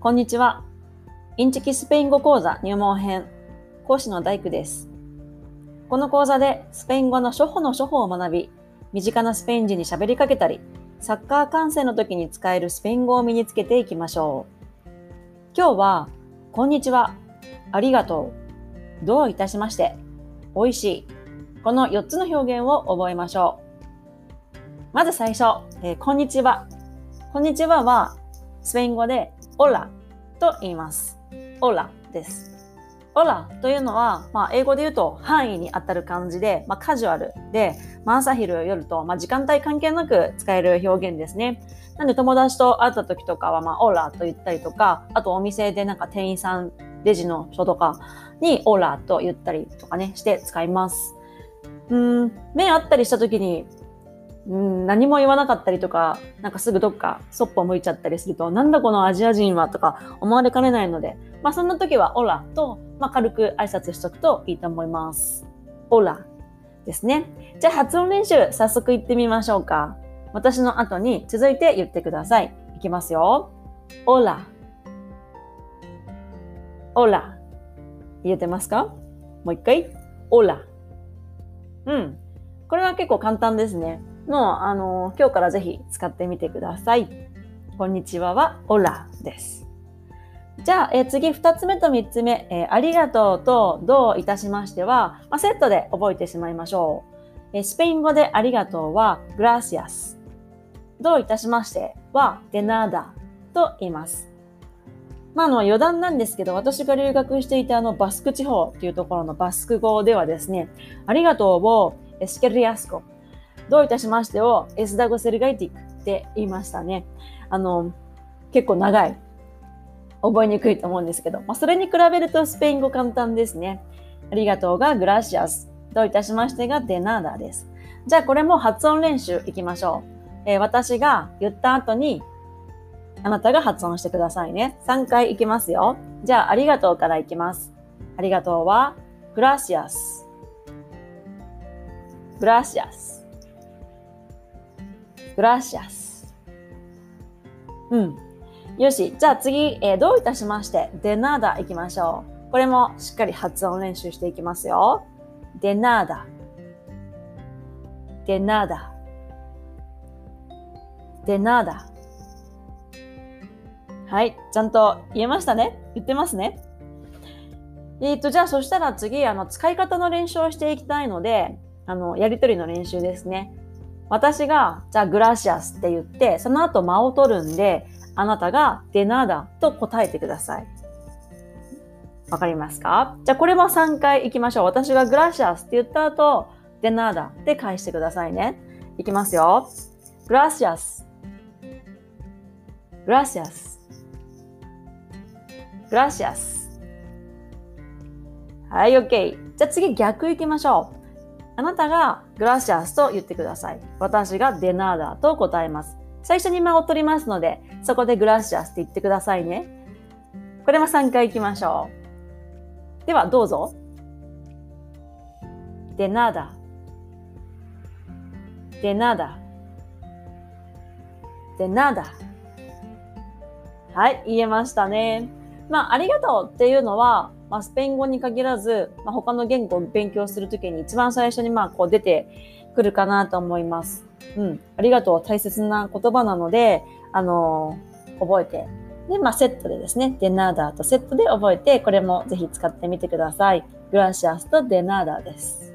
こんにちは。インチキスペイン語講座入門編、講師の大工です。この講座でスペイン語の初歩の初歩を学び、身近なスペイン人に喋りかけたり、サッカー観戦の時に使えるスペイン語を身につけていきましょう。今日は、こんにちは、ありがとう、どういたしまして、おいしい、この4つの表現を覚えましょう。まず最初、えー、こんにちは。こんにちはは、スペイン語でオラと言います。オラです。オラというのは、まあ、英語で言うと範囲に当たる感じで、まあ、カジュアルで、まあ、朝昼夜と、まあ、時間帯関係なく使える表現ですね。なんで友達と会った時とかは、まあ、オラと言ったりとか、あとお店でなんか店員さん、レジの人とかにオラと言ったりとかね、して使います。うん、目あったりした時に、うん、何も言わなかったりとか、なんかすぐどっかそっぽ向いちゃったりすると、なんだこのアジア人はとか思われかねないので、まあそんな時はオラと、まあ軽く挨拶しとくといいと思います。オラですね。じゃあ発音練習早速行ってみましょうか。私の後に続いて言ってください。いきますよ。オラ。オラ。言えてますか？もう一回。オラ。うん。これは結構簡単ですね。の、あの、今日からぜひ使ってみてください。こんにちはは、オラです。じゃあ、えー、次、二つ目と三つ目、えー、ありがとうとどういたしましては、まあ、セットで覚えてしまいましょう。えー、スペイン語でありがとうは、グラシアス。どういたしましては、デナーダと言います。まあ、あの、余談なんですけど、私が留学していたあの、バスク地方っていうところのバスク語ではですね、ありがとうをエスケリアスコどういたしましてをエスダゴセルガイティックって言いましたね。あの、結構長い。覚えにくいと思うんですけど、まあ、それに比べるとスペイン語簡単ですね。ありがとうがグラシアス。どういたしましてがデナーダです。じゃあこれも発音練習いきましょう。えー、私が言った後にあなたが発音してくださいね。3回いきますよ。じゃあありがとうからいきます。ありがとうはグラシアス。グラシアス。gracias。うん。よし。じゃあ次、えー、どういたしまして、でなだ行きましょう。これもしっかり発音練習していきますよ。でなだ。でなだ。でなだ。はい。ちゃんと言えましたね？言ってますね？えっ、ー、と、じゃあそしたら次、あの、使い方の練習をしていきたいので、あの、やりとりの練習ですね。私が、じゃあグラシアスって言って、その後間を取るんで、あなたがデナーダと答えてください。わかりますか？じゃあこれも3回行きましょう。私がグラシアスって言った後、デナーダで返してくださいね。いきますよ。グラシアス。グラシアス。グラシアス。はい、OK。じゃあ次逆行きましょう。あなたがグラシアスと言ってください。私がデナーダと答えます。最初に間を取りますので、そこでグラシアスって言ってくださいね。これも3回行きましょう。では、どうぞ。デナーダ。デナーダ。デナーダ。はい、言えましたね。まあ、ありがとうっていうのは、まあ、スペイン語に限らず、まあ、他の言語を勉強するときに一番最初にまあこう出てくるかなと思います。うん。ありがとう大切な言葉なので、あのー、覚えて。で、まあセットでですね、デナーダーとセットで覚えて、これもぜひ使ってみてください。グラシアスとデナーダーです。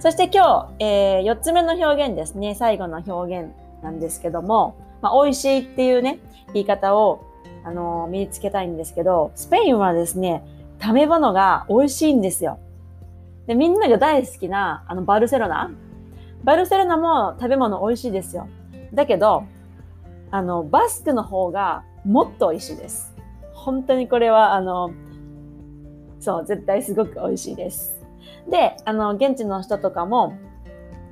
そして今日、えー、4つ目の表現ですね。最後の表現なんですけども、まあ、美味しいっていうね、言い方を、あのー、身につけたいんですけど、スペインはですね、食べ物が美味しいんですよ。で、みんなが大好きな、あの、バルセロナ。バルセロナも食べ物美味しいですよ。だけど、あの、バスクの方がもっと美味しいです。本当にこれは、あの、そう、絶対すごく美味しいです。で、あの、現地の人とかも、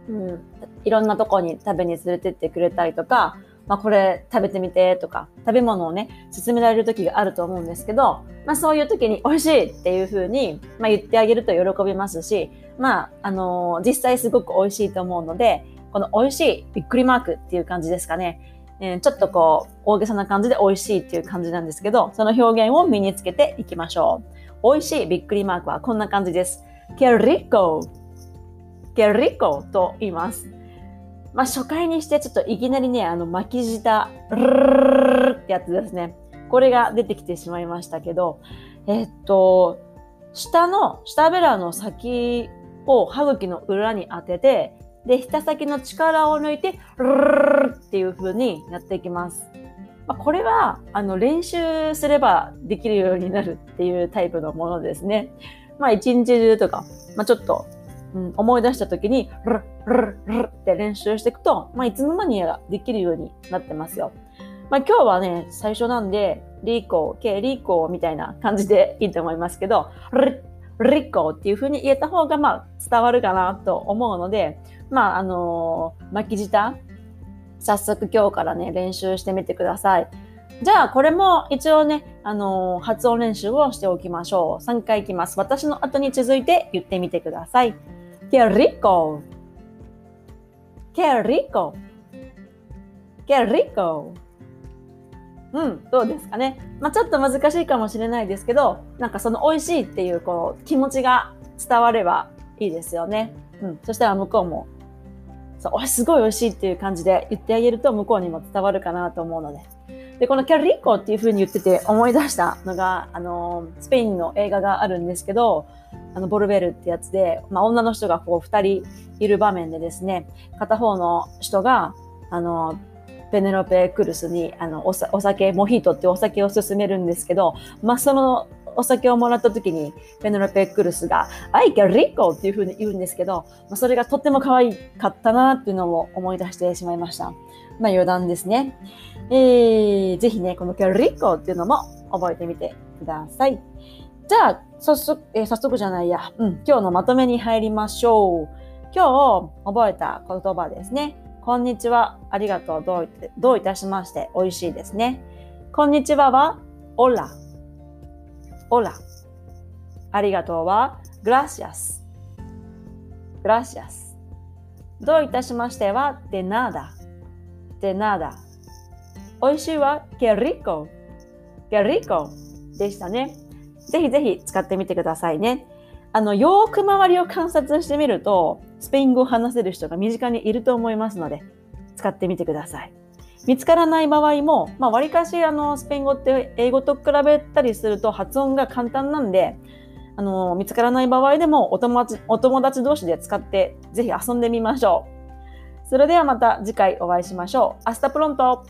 うん、いろんなとこに食べに連れてってくれたりとか、まあ、これ食べてみてとか、食べ物をね、勧められる時があると思うんですけど、まあ、そういう時に美味しいっていう風に、まあ、言ってあげると喜びますし、まあ、あのー、実際すごく美味しいと思うので、この美味しいびっくりマークっていう感じですかね。えー、ちょっとこう、大げさな感じで美味しいっていう感じなんですけど、その表現を身につけていきましょう。美味しいびっくりマークはこんな感じです。ケリコケリコと言います。まあ、初回にしてちょっといきなりね、あの巻き舌、ルルルってやつですね。これが出てきてしまいましたけど、えっと、下の、下ベラの先を歯茎の裏に当てて、で、舌先の力を抜いて、ルルルっていう風にやっていきます。まあ、これは、あの、練習すればできるようになるっていうタイプのものですね。まあ、一日中とか、まあ、ちょっとうん、思い出した時に、ルルルルルって練習していくと、まあ、いつの間にやらできるようになってますよ。まあ、今日はね、最初なんで、リコー、ケリコーみたいな感じで いいと思いますけど、リリコっていう風に言えた方が、まあ、伝わるかなと思うので、まあ、あのー、巻き舌、早速今日からね、練習してみてください。じゃあ、これも一応ね、あのー、発音練習をしておきましょう。3回いきます。私の後に続いて言ってみてください。Qué rico. Qué rico. Qué rico. うん、どうですかね。まあ、ちょっと難しいかもしれないですけど、なんかその美味しいっていうこう気持ちが伝わればいいですよね。うん、そしたら向こうも、そう、すごい美味しいっていう感じで言ってあげると向こうにも伝わるかなと思うので。で、このキャリコっていう風に言ってて思い出したのが、あの、スペインの映画があるんですけど、あの、ボルベルってやつで、まあ、女の人がこう、二人いる場面でですね、片方の人が、あの、ペネロペ・クルスに、あの、お酒、モヒートってお酒を勧めるんですけど、まあ、そのお酒をもらった時に、ペネロペ・クルスが、アイケリコっていう風に言うんですけど、まあ、それがとっても可愛かったなっていうのを思い出してしまいました。まあ、余談ですね。えー、ぜひね、このキャリコっていうのも覚えてみてください。じゃあ、早速、えー、早速じゃないや、うん、今日のまとめに入りましょう。今日覚えた言葉ですね。こんにちは、ありがとう、どういどういたしまして、美味しいですね。こんにちはは、オラ。オラ。ありがとうは、グラシアス。グラシアス。どういたしましては、でなだ。でなだ。美味しいは、ケリコ。ケリコでしたね。ぜひぜひ使ってみてくださいね。あの、よーく周りを観察してみると、スペイン語を話せる人が身近にいると思いますので、使ってみてください。見つからない場合も、まあ、割かし、あの、スペイン語って英語と比べたりすると発音が簡単なんで、あの、見つからない場合でもお友達、お友達同士で使って、ぜひ遊んでみましょう。それではまた次回お会いしましょう。アスタプロント